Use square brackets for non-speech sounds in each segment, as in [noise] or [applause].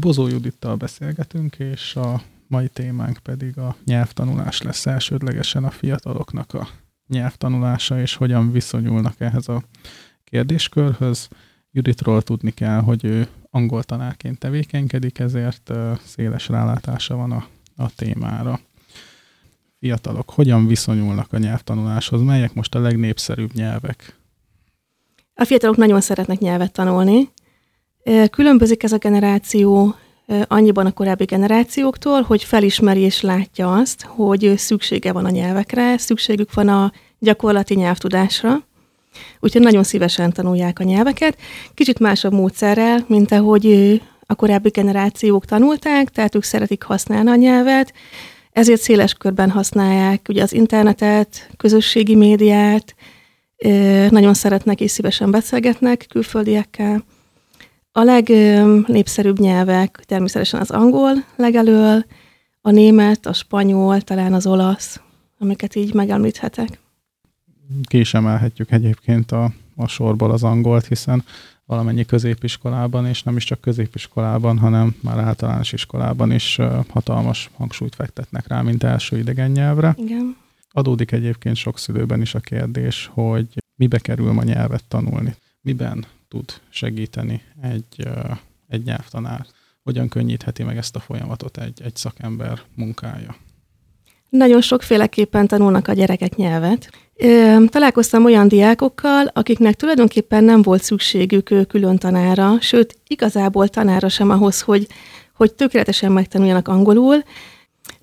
Bozó Judittal beszélgetünk, és a mai témánk pedig a nyelvtanulás lesz elsődlegesen a fiataloknak a nyelvtanulása, és hogyan viszonyulnak ehhez a kérdéskörhöz. Juditról tudni kell, hogy ő angol tanárként tevékenykedik, ezért széles rálátása van a, a témára. Fiatalok hogyan viszonyulnak a nyelvtanuláshoz? Melyek most a legnépszerűbb nyelvek? A fiatalok nagyon szeretnek nyelvet tanulni. Különbözik ez a generáció annyiban a korábbi generációktól, hogy felismeri és látja azt, hogy szüksége van a nyelvekre, szükségük van a gyakorlati nyelvtudásra, úgyhogy nagyon szívesen tanulják a nyelveket. Kicsit másabb módszerrel, mint ahogy a korábbi generációk tanulták, tehát ők szeretik használni a nyelvet, ezért széles körben használják ugye az internetet, közösségi médiát, nagyon szeretnek és szívesen beszélgetnek külföldiekkel. A legnépszerűbb nyelvek természetesen az angol legelől, a német, a spanyol, talán az olasz, amiket így megemlíthetek. Ki is emelhetjük egyébként a, a sorból az angolt, hiszen valamennyi középiskolában, és nem is csak középiskolában, hanem már általános iskolában is hatalmas hangsúlyt fektetnek rá, mint első idegen nyelvre. Igen. Adódik egyébként sok szülőben is a kérdés, hogy mibe kerül ma nyelvet tanulni, miben tud segíteni egy, egy nyelvtanár, hogyan könnyítheti meg ezt a folyamatot egy, egy szakember munkája. Nagyon sokféleképpen tanulnak a gyerekek nyelvet. Találkoztam olyan diákokkal, akiknek tulajdonképpen nem volt szükségük külön tanára, sőt, igazából tanára sem ahhoz, hogy, hogy tökéletesen megtanuljanak angolul.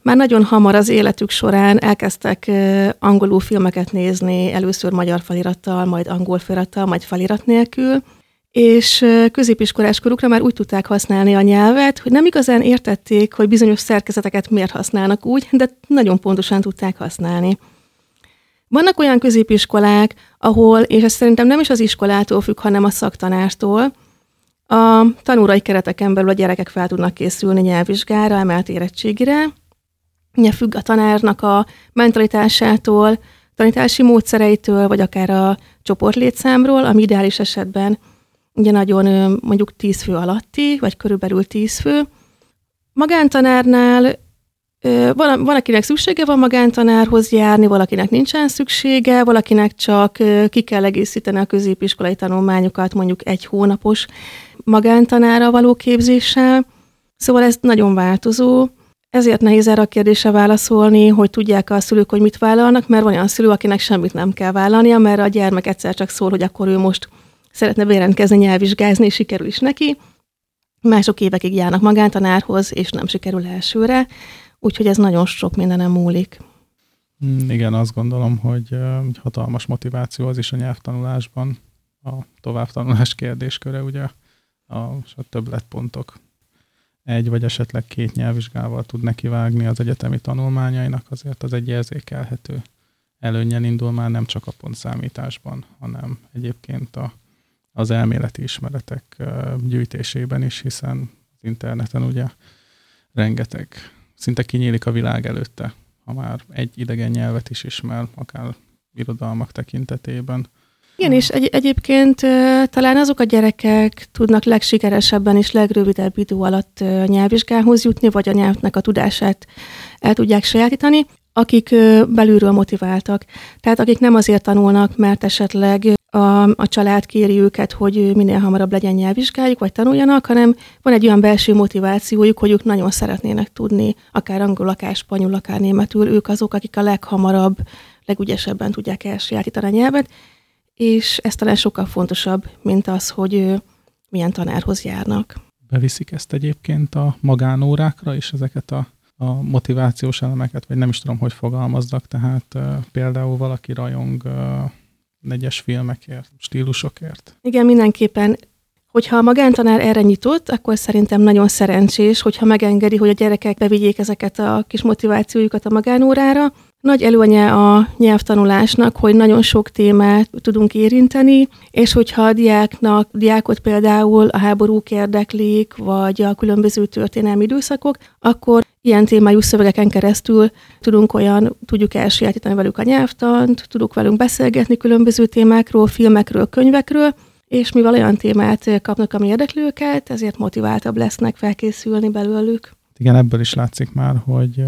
Már nagyon hamar az életük során elkezdtek angolul filmeket nézni, először magyar felirattal, majd angol felirattal, majd felirat nélkül, és középiskolás korukra már úgy tudták használni a nyelvet, hogy nem igazán értették, hogy bizonyos szerkezeteket miért használnak úgy, de nagyon pontosan tudták használni. Vannak olyan középiskolák, ahol, és ez szerintem nem is az iskolától függ, hanem a szaktanártól, a tanúrai kereteken belül a gyerekek fel tudnak készülni nyelvvizsgára, emelt érettségire. Ugye függ a tanárnak a mentalitásától, tanítási módszereitől, vagy akár a csoportlétszámról, ami ideális esetben ugye nagyon mondjuk 10 fő alatti, vagy körülbelül 10 fő. Magántanárnál van, van, akinek szüksége van magántanárhoz járni, valakinek nincsen szüksége, valakinek csak ki kell egészíteni a középiskolai tanulmányokat mondjuk egy hónapos magántanára való képzéssel. Szóval ez nagyon változó. Ezért nehéz erre a kérdésre válaszolni, hogy tudják a szülők, hogy mit vállalnak, mert van olyan szülő, akinek semmit nem kell vállalnia, mert a gyermek egyszer csak szól, hogy akkor ő most szeretne bejelentkezni nyelvvizsgázni, és sikerül is neki. Mások évekig járnak magántanárhoz, és nem sikerül elsőre, úgyhogy ez nagyon sok mindenem múlik. Mm, igen, azt gondolom, hogy hatalmas motiváció az is a nyelvtanulásban, a továbbtanulás kérdésköre, ugye a, a többletpontok egy vagy esetleg két nyelvvizsgával tud nekivágni az egyetemi tanulmányainak, azért az egy érzékelhető előnyel indul már nem csak a pontszámításban, hanem egyébként a az elméleti ismeretek gyűjtésében is, hiszen az interneten ugye rengeteg, szinte kinyílik a világ előtte, ha már egy idegen nyelvet is ismer, akár irodalmak tekintetében. Igen, és egy, egyébként talán azok a gyerekek tudnak legsikeresebben és legrövidebb idő alatt nyelvvizsgához jutni, vagy a nyelvnek a tudását el tudják sajátítani, akik belülről motiváltak. Tehát akik nem azért tanulnak, mert esetleg a, a család kéri őket, hogy minél hamarabb legyen nyelvvizsgájuk, vagy tanuljanak, hanem van egy olyan belső motivációjuk, hogy ők nagyon szeretnének tudni, akár angol, akár spanyol, akár németül, ők azok, akik a leghamarabb, legügyesebben tudják elsajátítani a nyelvet, és ez talán sokkal fontosabb, mint az, hogy milyen tanárhoz járnak. Beviszik ezt egyébként a magánórákra is, ezeket a, a motivációs elemeket, vagy nem is tudom, hogy fogalmazzak, tehát például valaki rajong negyes filmekért, stílusokért. Igen, mindenképpen. Hogyha a magántanár erre nyitott, akkor szerintem nagyon szerencsés, hogyha megengedi, hogy a gyerekek bevigyék ezeket a kis motivációjukat a magánórára. Nagy előnye a nyelvtanulásnak, hogy nagyon sok témát tudunk érinteni, és hogyha a diáknak, diákot például a háborúk érdeklik, vagy a különböző történelmi időszakok, akkor ilyen témájú szövegeken keresztül tudunk olyan, tudjuk elsajátítani velük a nyelvtant, tudunk velünk beszélgetni különböző témákról, filmekről, könyvekről, és mivel olyan témát kapnak, ami érdekli őket, ezért motiváltabb lesznek felkészülni belőlük. Igen, ebből is látszik már, hogy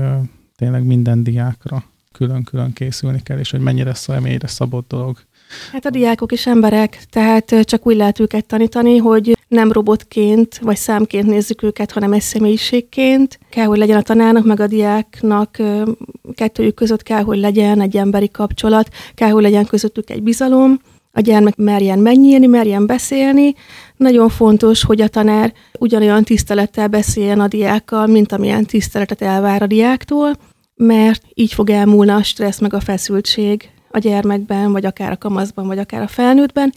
tényleg minden diákra külön-külön készülni kell, és hogy mennyire személyre szabott dolog. Hát a diákok is emberek, tehát csak úgy lehet őket tanítani, hogy nem robotként vagy számként nézzük őket, hanem egy személyiségként. Kell, hogy legyen a tanárnak, meg a diáknak kettőjük között kell, hogy legyen egy emberi kapcsolat, kell, hogy legyen közöttük egy bizalom, a gyermek merjen megnyílni, merjen beszélni. Nagyon fontos, hogy a tanár ugyanolyan tisztelettel beszéljen a diákkal, mint amilyen tiszteletet elvár a diáktól, mert így fog elmúlni a stressz meg a feszültség a gyermekben, vagy akár a kamaszban, vagy akár a felnőttben,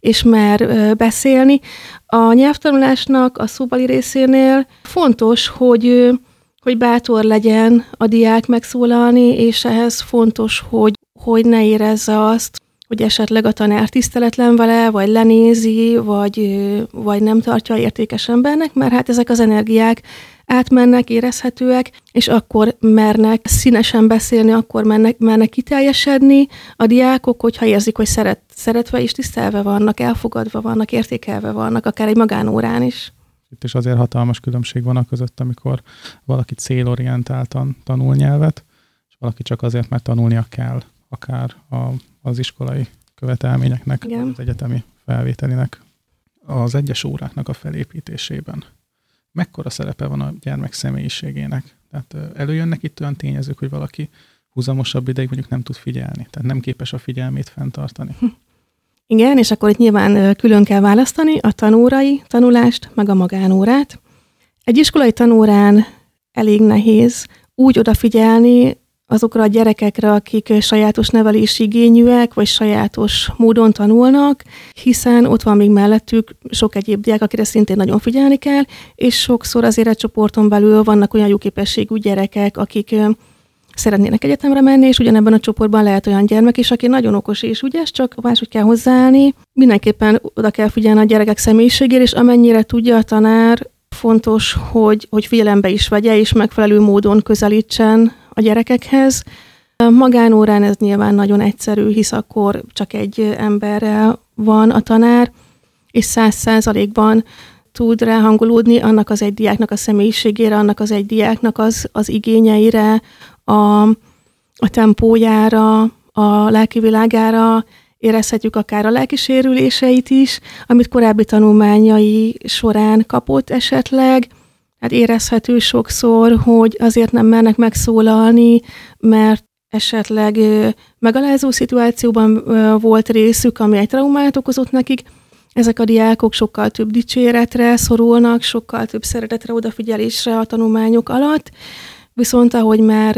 és mer beszélni. A nyelvtanulásnak a szóbali részénél fontos, hogy, hogy bátor legyen a diák megszólalni, és ehhez fontos, hogy, hogy ne érezze azt, hogy esetleg a tanár tiszteletlen vele, vagy lenézi, vagy, vagy nem tartja értékes embernek, mert hát ezek az energiák átmennek, érezhetőek, és akkor mernek színesen beszélni, akkor mernek, mernek kiteljesedni a diákok, hogyha érzik, hogy szeret, szeretve és tisztelve vannak, elfogadva vannak, értékelve vannak, akár egy magánórán is. Itt is azért hatalmas különbség van a között, amikor valaki célorientáltan tanul nyelvet, és valaki csak azért, mert tanulnia kell, akár a, az iskolai követelményeknek, Igen. az egyetemi felvételinek, az egyes óráknak a felépítésében mekkora szerepe van a gyermek személyiségének. Tehát előjönnek itt olyan tényezők, hogy valaki húzamosabb ideig mondjuk nem tud figyelni, tehát nem képes a figyelmét fenntartani. Hm. Igen, és akkor itt nyilván külön kell választani a tanórai tanulást, meg a magánórát. Egy iskolai tanórán elég nehéz úgy odafigyelni azokra a gyerekekre, akik sajátos nevelési igényűek, vagy sajátos módon tanulnak, hiszen ott van még mellettük sok egyéb diák, akire szintén nagyon figyelni kell, és sokszor az életcsoporton belül vannak olyan jó képességű gyerekek, akik szeretnének egyetemre menni, és ugyanebben a csoportban lehet olyan gyermek is, aki nagyon okos és ügyes, csak máshogy kell hozzáállni. Mindenképpen oda kell figyelni a gyerekek személyiségére, és amennyire tudja a tanár, fontos, hogy, hogy figyelembe is vegye, és megfelelő módon közelítsen a gyerekekhez. Magánórán ez nyilván nagyon egyszerű, hisz akkor csak egy emberrel van a tanár, és száz százalékban tud ráhangolódni annak az egy diáknak a személyiségére, annak az egy diáknak az, az igényeire, a, a tempójára, a lelki világára, érezhetjük akár a lelkisérüléseit is, amit korábbi tanulmányai során kapott esetleg, hát érezhető sokszor, hogy azért nem mernek megszólalni, mert esetleg megalázó szituációban volt részük, ami egy traumát okozott nekik, ezek a diákok sokkal több dicséretre szorulnak, sokkal több szeretetre, odafigyelésre a tanulmányok alatt, viszont ahogy már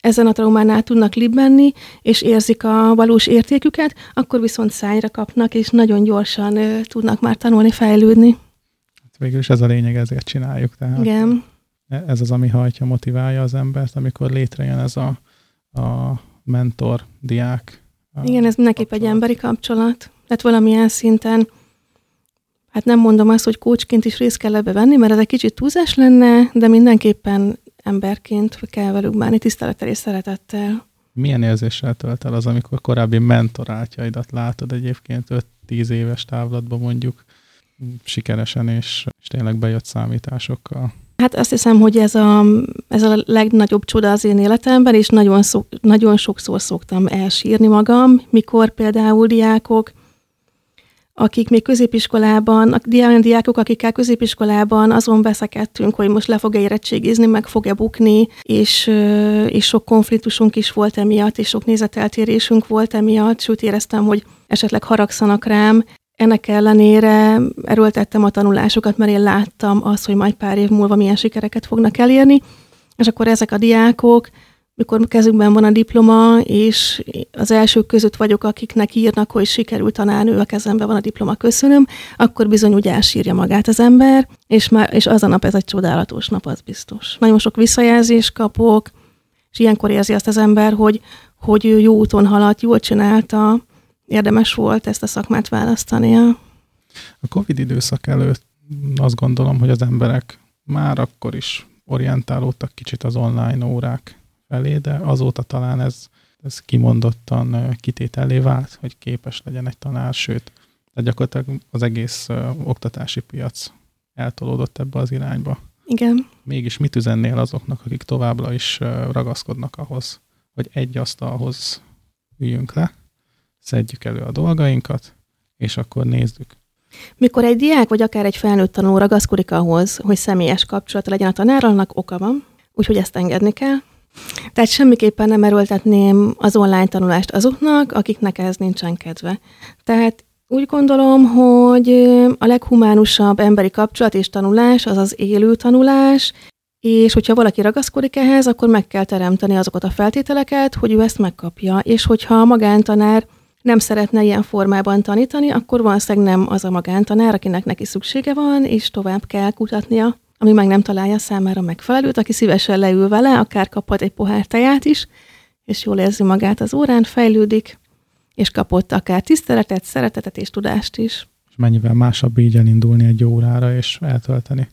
ezen a traumánál tudnak libbenni, és érzik a valós értéküket, akkor viszont szányra kapnak, és nagyon gyorsan tudnak már tanulni, fejlődni végül is ez a lényeg, ezért csináljuk. Tehát Igen. Ez az, ami hajtja, motiválja az embert, amikor létrejön ez a, a mentor, diák. Igen, ez mindenképp egy emberi kapcsolat. Tehát valamilyen szinten, hát nem mondom azt, hogy kócsként is részt kell ebbe venni, mert ez egy kicsit túlzás lenne, de mindenképpen emberként kell velük bánni, tisztelettel és szeretettel. Milyen érzéssel tölt el az, amikor korábbi mentorátjaidat látod egyébként 5-10 éves távlatban mondjuk, sikeresen és, és tényleg bejött számításokkal. Hát azt hiszem, hogy ez a, ez a legnagyobb csoda az én életemben, és nagyon, szok, nagyon sokszor szoktam elsírni magam, mikor például diákok, akik még középiskolában, a olyan diákok, akikkel középiskolában azon veszekedtünk, hogy most le fog-e érettségizni, meg fog-e bukni, és, és sok konfliktusunk is volt emiatt, és sok nézeteltérésünk volt emiatt, sőt éreztem, hogy esetleg haragszanak rám, ennek ellenére erőltettem a tanulásokat, mert én láttam azt, hogy majd pár év múlva milyen sikereket fognak elérni, és akkor ezek a diákok, mikor kezükben van a diploma, és az elsők között vagyok, akiknek írnak, hogy sikerült tanárnő, a kezemben van a diploma, köszönöm, akkor bizony úgy elsírja magát az ember, és, már, és az a nap ez egy csodálatos nap, az biztos. Nagyon sok visszajelzést kapok, és ilyenkor érzi azt az ember, hogy, hogy ő jó úton haladt, jól csinálta, érdemes volt ezt a szakmát választania. A Covid időszak előtt azt gondolom, hogy az emberek már akkor is orientálódtak kicsit az online órák felé, de azóta talán ez, ez kimondottan kitételé vált, hogy képes legyen egy tanár, sőt, Tehát gyakorlatilag az egész oktatási piac eltolódott ebbe az irányba. Igen. Mégis mit üzennél azoknak, akik továbbra is ragaszkodnak ahhoz, hogy egy asztalhoz üljünk le, szedjük elő a dolgainkat, és akkor nézzük. Mikor egy diák vagy akár egy felnőtt tanuló ragaszkodik ahhoz, hogy személyes kapcsolata legyen a tanárral, annak oka van, úgyhogy ezt engedni kell. Tehát semmiképpen nem erőltetném az online tanulást azoknak, akiknek ez nincsen kedve. Tehát úgy gondolom, hogy a leghumánusabb emberi kapcsolat és tanulás az az élő tanulás, és hogyha valaki ragaszkodik ehhez, akkor meg kell teremteni azokat a feltételeket, hogy ő ezt megkapja. És hogyha a magántanár nem szeretne ilyen formában tanítani, akkor valószínűleg nem az a magántanár, akinek neki szüksége van, és tovább kell kutatnia, ami meg nem találja számára megfelelőt, aki szívesen leül vele, akár kaphat egy pohár teját is, és jól érzi magát az órán, fejlődik, és kapott akár tiszteletet, szeretetet és tudást is. És mennyivel másabb így elindulni egy órára, és eltölteni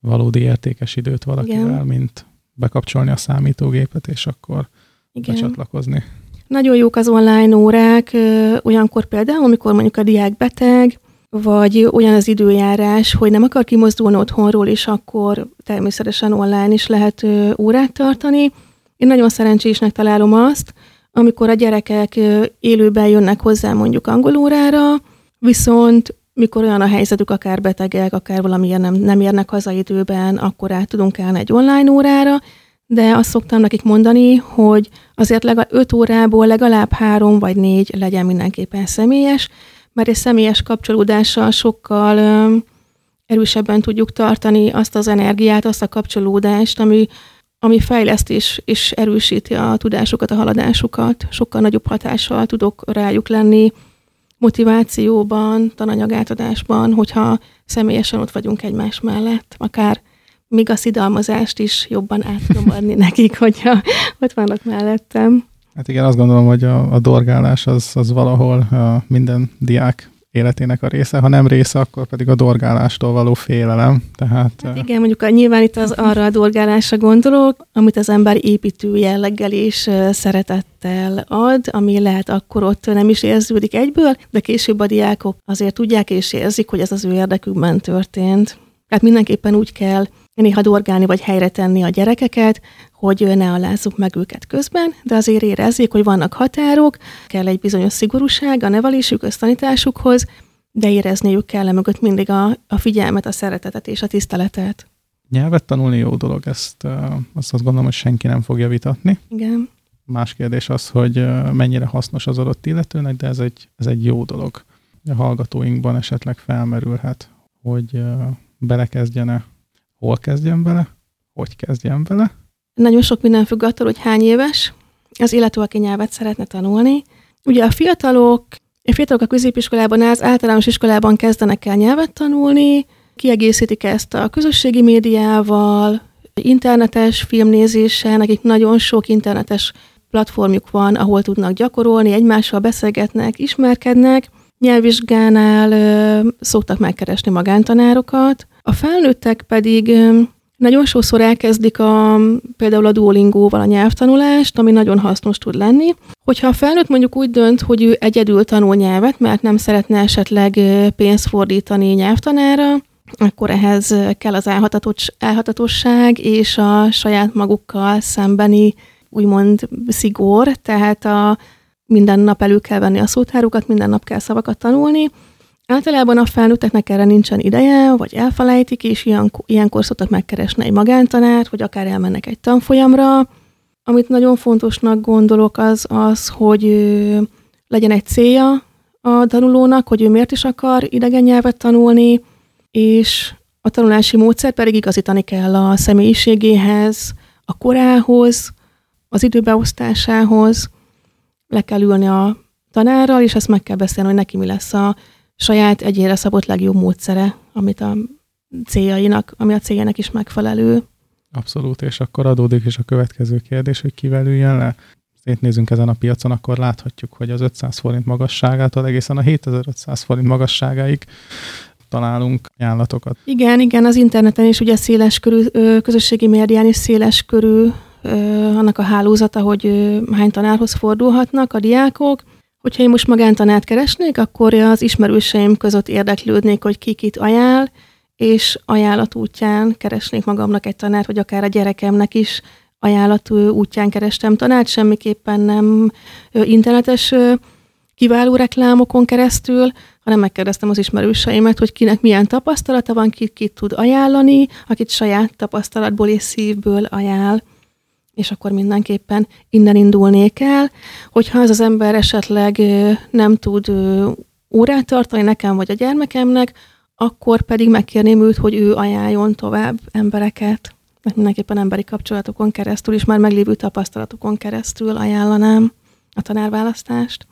valódi értékes időt valakivel, Igen. mint bekapcsolni a számítógépet, és akkor Igen. becsatlakozni. Nagyon jók az online órák, olyankor például, amikor mondjuk a diák beteg, vagy olyan az időjárás, hogy nem akar kimozdulni otthonról, és akkor természetesen online is lehet órát tartani. Én nagyon szerencsésnek találom azt, amikor a gyerekek élőben jönnek hozzá mondjuk angolórára, viszont mikor olyan a helyzetük, akár betegek, akár valamilyen nem, nem érnek haza időben, akkor át tudunk állni egy online órára, de azt szoktam nekik mondani, hogy azért legalább 5 órából legalább három vagy négy legyen mindenképpen személyes, mert egy személyes kapcsolódással sokkal ö, erősebben tudjuk tartani azt az energiát, azt a kapcsolódást, ami, ami fejleszt és, és erősíti a tudásukat, a haladásukat. Sokkal nagyobb hatással tudok rájuk lenni motivációban, tananyagátadásban, hogyha személyesen ott vagyunk egymás mellett, akár még a szidalmazást is jobban át tudom adni [laughs] nekik, hogyha ott vannak mellettem. Hát igen, azt gondolom, hogy a, a dorgálás az, az valahol a minden diák életének a része, ha nem része, akkor pedig a dorgálástól való félelem. Tehát, hát igen, mondjuk a, nyilván itt az arra a dorgálásra gondolok, amit az ember építő jelleggel és szeretettel ad, ami lehet akkor ott nem is érződik egyből, de később a diákok azért tudják és érzik, hogy ez az ő érdekükben történt. Tehát mindenképpen úgy kell néha dorgálni vagy helyre tenni a gyerekeket, hogy ne alázzuk meg őket közben, de azért érezzék, hogy vannak határok, kell egy bizonyos szigorúság a nevelésük, tanításukhoz, de érezniük kell mögött mindig a, a figyelmet, a szeretetet és a tiszteletet. Nyelvet tanulni jó dolog, ezt azt, azt gondolom, hogy senki nem fogja vitatni. Igen. Más kérdés az, hogy mennyire hasznos az adott illetőnek, de ez egy, ez egy jó dolog. A hallgatóinkban esetleg felmerülhet, hogy belekezdjene, hol kezdjen bele, hogy kezdjen bele, nagyon sok minden függ attól, hogy hány éves az illető, aki nyelvet szeretne tanulni. Ugye a fiatalok, a fiatalok a középiskolában, az általános iskolában kezdenek el nyelvet tanulni, kiegészítik ezt a közösségi médiával, internetes filmnézéssel, nekik nagyon sok internetes platformjuk van, ahol tudnak gyakorolni, egymással beszélgetnek, ismerkednek. Nyelvvizsgánál ö, szoktak megkeresni magántanárokat. A felnőttek pedig nagyon sokszor elkezdik a, például a Duolingo-val a nyelvtanulást, ami nagyon hasznos tud lenni. Hogyha a felnőtt mondjuk úgy dönt, hogy ő egyedül tanul nyelvet, mert nem szeretne esetleg pénzt fordítani nyelvtanára, akkor ehhez kell az elhatatosság és a saját magukkal szembeni úgymond szigor, tehát a minden nap elő kell venni a szótárukat, minden nap kell szavakat tanulni, Általában a felnőtteknek erre nincsen ideje, vagy elfelejtik, és ilyen, ilyenkor szoktak megkeresni egy magántanárt, vagy akár elmennek egy tanfolyamra. Amit nagyon fontosnak gondolok, az az, hogy legyen egy célja a tanulónak, hogy ő miért is akar idegen nyelvet tanulni, és a tanulási módszer pedig igazítani kell a személyiségéhez, a korához, az időbeosztásához. Le kell ülni a tanárral, és ezt meg kell beszélni, hogy neki mi lesz a saját egyére szabott legjobb módszere, amit a céljainak, ami a céljának is megfelelő. Abszolút, és akkor adódik is a következő kérdés, hogy kivel üljön le. Szétnézünk ezen a piacon, akkor láthatjuk, hogy az 500 forint magasságától egészen a 7500 forint magasságáig találunk ajánlatokat. Igen, igen, az interneten is ugye széles körű, közösségi médián is széles körű annak a hálózata, hogy hány tanárhoz fordulhatnak a diákok. Hogyha én most magántanát keresnék, akkor az ismerőseim között érdeklődnék, hogy ki kit ajánl, és ajánlat útján keresnék magamnak egy tanárt, vagy akár a gyerekemnek is ajánlat útján kerestem tanárt, semmiképpen nem internetes kiváló reklámokon keresztül, hanem megkérdeztem az ismerőseimet, hogy kinek milyen tapasztalata van, kit, kit tud ajánlani, akit saját tapasztalatból és szívből ajánl és akkor mindenképpen innen indulnék el, hogyha az az ember esetleg nem tud órát tartani nekem vagy a gyermekemnek, akkor pedig megkérném őt, hogy ő ajánljon tovább embereket. Mert mindenképpen emberi kapcsolatokon keresztül és már meglévő tapasztalatokon keresztül ajánlanám a tanárválasztást.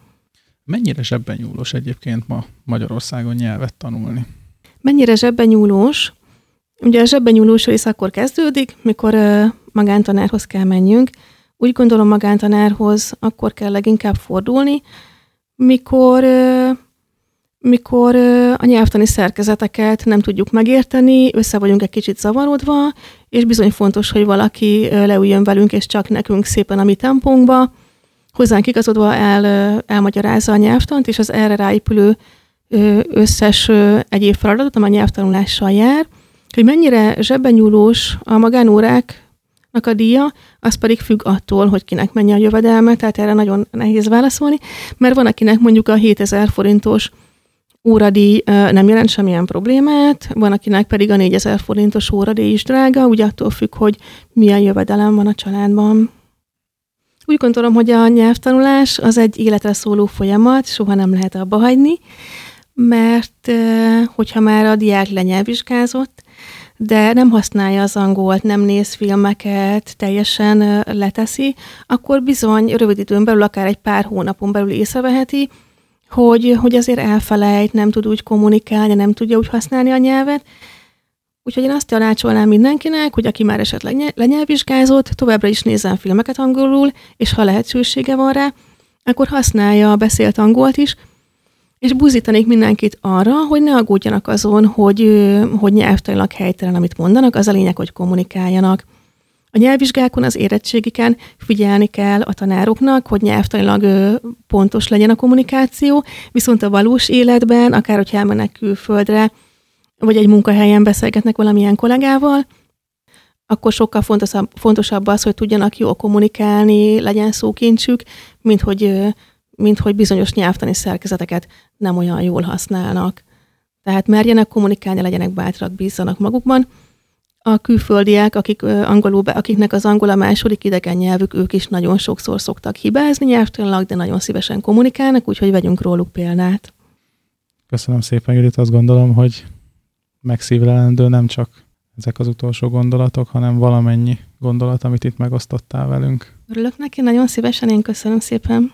Mennyire zsebben nyúlós egyébként ma Magyarországon nyelvet tanulni? Mennyire zsebben nyúlós? Ugye a zsebben nyúlós rész akkor kezdődik, mikor magántanárhoz kell menjünk. Úgy gondolom magántanárhoz akkor kell leginkább fordulni, mikor, mikor a nyelvtani szerkezeteket nem tudjuk megérteni, össze vagyunk egy kicsit zavarodva, és bizony fontos, hogy valaki leüljön velünk, és csak nekünk szépen a mi tempónkba, hozzánk igazodva el, elmagyarázza a nyelvtant, és az erre ráépülő összes egyéb feladatot, amely a nyelvtanulással jár, hogy mennyire zsebben nyúlós a magánórák a díja, az pedig függ attól, hogy kinek mennyi a jövedelme, tehát erre nagyon nehéz válaszolni, mert van, akinek mondjuk a 7000 forintos óradíj nem jelent semmilyen problémát, van, akinek pedig a 4000 forintos óradíj is drága, úgy attól függ, hogy milyen jövedelem van a családban. Úgy gondolom, hogy a nyelvtanulás az egy életre szóló folyamat, soha nem lehet abba hagyni, mert hogyha már a diák lenyelvvizsgázott, de nem használja az angolt, nem néz filmeket, teljesen leteszi, akkor bizony rövid időn belül, akár egy pár hónapon belül észreveheti, hogy, hogy azért elfelejt, nem tud úgy kommunikálni, nem tudja úgy használni a nyelvet. Úgyhogy én azt tanácsolnám mindenkinek, hogy aki már esetleg lenyelvvizsgázott, továbbra is nézzen filmeket angolul, és ha lehetősége van rá, akkor használja a beszélt angolt is, és buzítanék mindenkit arra, hogy ne aggódjanak azon, hogy, hogy nyelvtanilag helytelen, amit mondanak, az a lényeg, hogy kommunikáljanak. A nyelvvizsgákon, az érettségiken figyelni kell a tanároknak, hogy nyelvtanilag pontos legyen a kommunikáció, viszont a valós életben, akár hogy elmennek külföldre, vagy egy munkahelyen beszélgetnek valamilyen kollégával, akkor sokkal fontosabb, fontosabb az, hogy tudjanak jól kommunikálni, legyen szókincsük, mint hogy mint hogy bizonyos nyelvtani szerkezeteket nem olyan jól használnak. Tehát merjenek kommunikálni, legyenek bátrak, bízzanak magukban. A külföldiek, akik angolul, akiknek az angol a második idegen nyelvük, ők is nagyon sokszor szoktak hibázni nyelvtanilag, de nagyon szívesen kommunikálnak, úgyhogy vegyünk róluk példát. Köszönöm szépen, Judit. Azt gondolom, hogy megszívlelendő nem csak ezek az utolsó gondolatok, hanem valamennyi gondolat, amit itt megosztottál velünk. Örülök neki, nagyon szívesen, én köszönöm szépen.